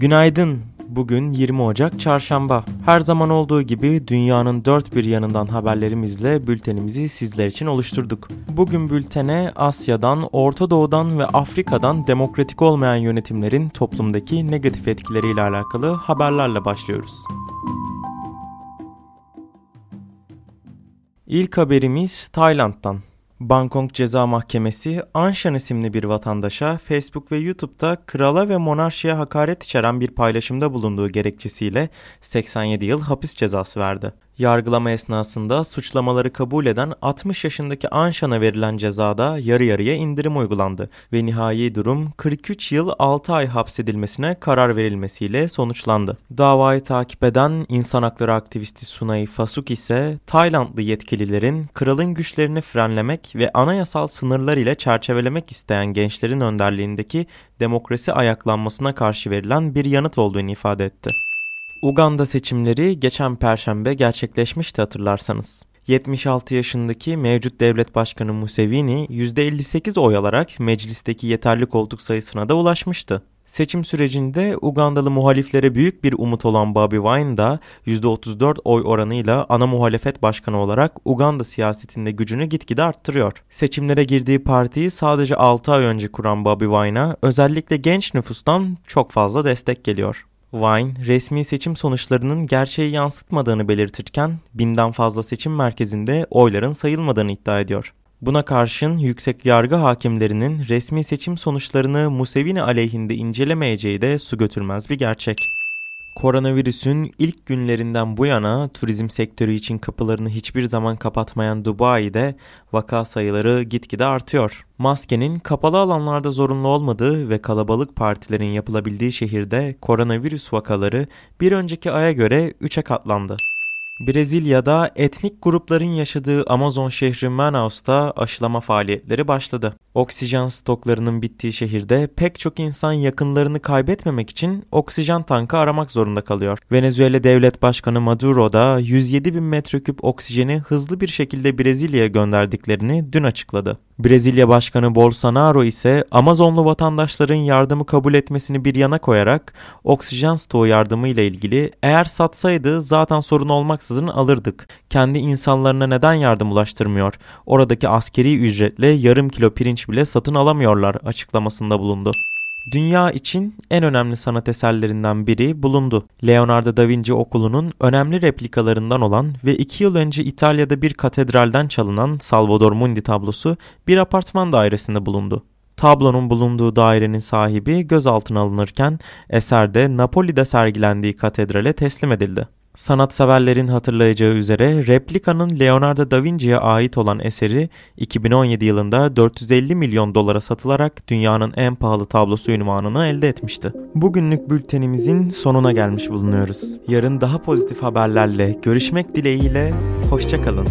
Günaydın. Bugün 20 Ocak Çarşamba. Her zaman olduğu gibi dünyanın dört bir yanından haberlerimizle bültenimizi sizler için oluşturduk. Bugün bültene Asya'dan, Orta Doğu'dan ve Afrika'dan demokratik olmayan yönetimlerin toplumdaki negatif etkileriyle alakalı haberlerle başlıyoruz. İlk haberimiz Tayland'dan. Bangkok Ceza Mahkemesi Anshan isimli bir vatandaşa Facebook ve YouTube'da krala ve monarşiye hakaret içeren bir paylaşımda bulunduğu gerekçesiyle 87 yıl hapis cezası verdi. Yargılama esnasında suçlamaları kabul eden 60 yaşındaki Anshan'a verilen cezada yarı yarıya indirim uygulandı ve nihai durum 43 yıl 6 ay hapsedilmesine karar verilmesiyle sonuçlandı. Davayı takip eden insan hakları aktivisti Sunay Fasuk ise Taylandlı yetkililerin kralın güçlerini frenlemek ve anayasal sınırlar ile çerçevelemek isteyen gençlerin önderliğindeki demokrasi ayaklanmasına karşı verilen bir yanıt olduğunu ifade etti. Uganda seçimleri geçen perşembe gerçekleşmişti hatırlarsanız. 76 yaşındaki mevcut devlet başkanı Museveni %58 oy alarak meclisteki yeterli koltuk sayısına da ulaşmıştı. Seçim sürecinde Ugandalı muhaliflere büyük bir umut olan Bobby Wine da %34 oy oranıyla ana muhalefet başkanı olarak Uganda siyasetinde gücünü gitgide arttırıyor. Seçimlere girdiği partiyi sadece 6 ay önce kuran Bobby Wine'a özellikle genç nüfustan çok fazla destek geliyor. Wine, resmi seçim sonuçlarının gerçeği yansıtmadığını belirtirken binden fazla seçim merkezinde oyların sayılmadığını iddia ediyor. Buna karşın yüksek yargı hakimlerinin resmi seçim sonuçlarını Museveni aleyhinde incelemeyeceği de su götürmez bir gerçek. Koronavirüsün ilk günlerinden bu yana turizm sektörü için kapılarını hiçbir zaman kapatmayan Dubai'de vaka sayıları gitgide artıyor. Maskenin kapalı alanlarda zorunlu olmadığı ve kalabalık partilerin yapılabildiği şehirde koronavirüs vakaları bir önceki aya göre 3'e katlandı. Brezilya'da etnik grupların yaşadığı Amazon şehri Manaus'ta aşılama faaliyetleri başladı. Oksijen stoklarının bittiği şehirde pek çok insan yakınlarını kaybetmemek için oksijen tankı aramak zorunda kalıyor. Venezuela Devlet Başkanı Maduro da 107 bin metreküp oksijeni hızlı bir şekilde Brezilya'ya gönderdiklerini dün açıkladı. Brezilya Başkanı Bolsonaro ise Amazonlu vatandaşların yardımı kabul etmesini bir yana koyarak oksijen stoğu yardımı ile ilgili eğer satsaydı zaten sorun olmaksızın alırdık. Kendi insanlarına neden yardım ulaştırmıyor? Oradaki askeri ücretle yarım kilo pirinç bile satın alamıyorlar açıklamasında bulundu. Dünya için en önemli sanat eserlerinden biri bulundu. Leonardo da Vinci Okulu'nun önemli replikalarından olan ve iki yıl önce İtalya'da bir katedralden çalınan Salvador Mundi tablosu bir apartman dairesinde bulundu. Tablonun bulunduğu dairenin sahibi gözaltına alınırken eserde Napoli'de sergilendiği katedrale teslim edildi. Sanatseverlerin hatırlayacağı üzere replikanın Leonardo da Vinci'ye ait olan eseri 2017 yılında 450 milyon dolara satılarak dünyanın en pahalı tablosu ünvanını elde etmişti. Bugünlük bültenimizin sonuna gelmiş bulunuyoruz. Yarın daha pozitif haberlerle görüşmek dileğiyle, hoşçakalın.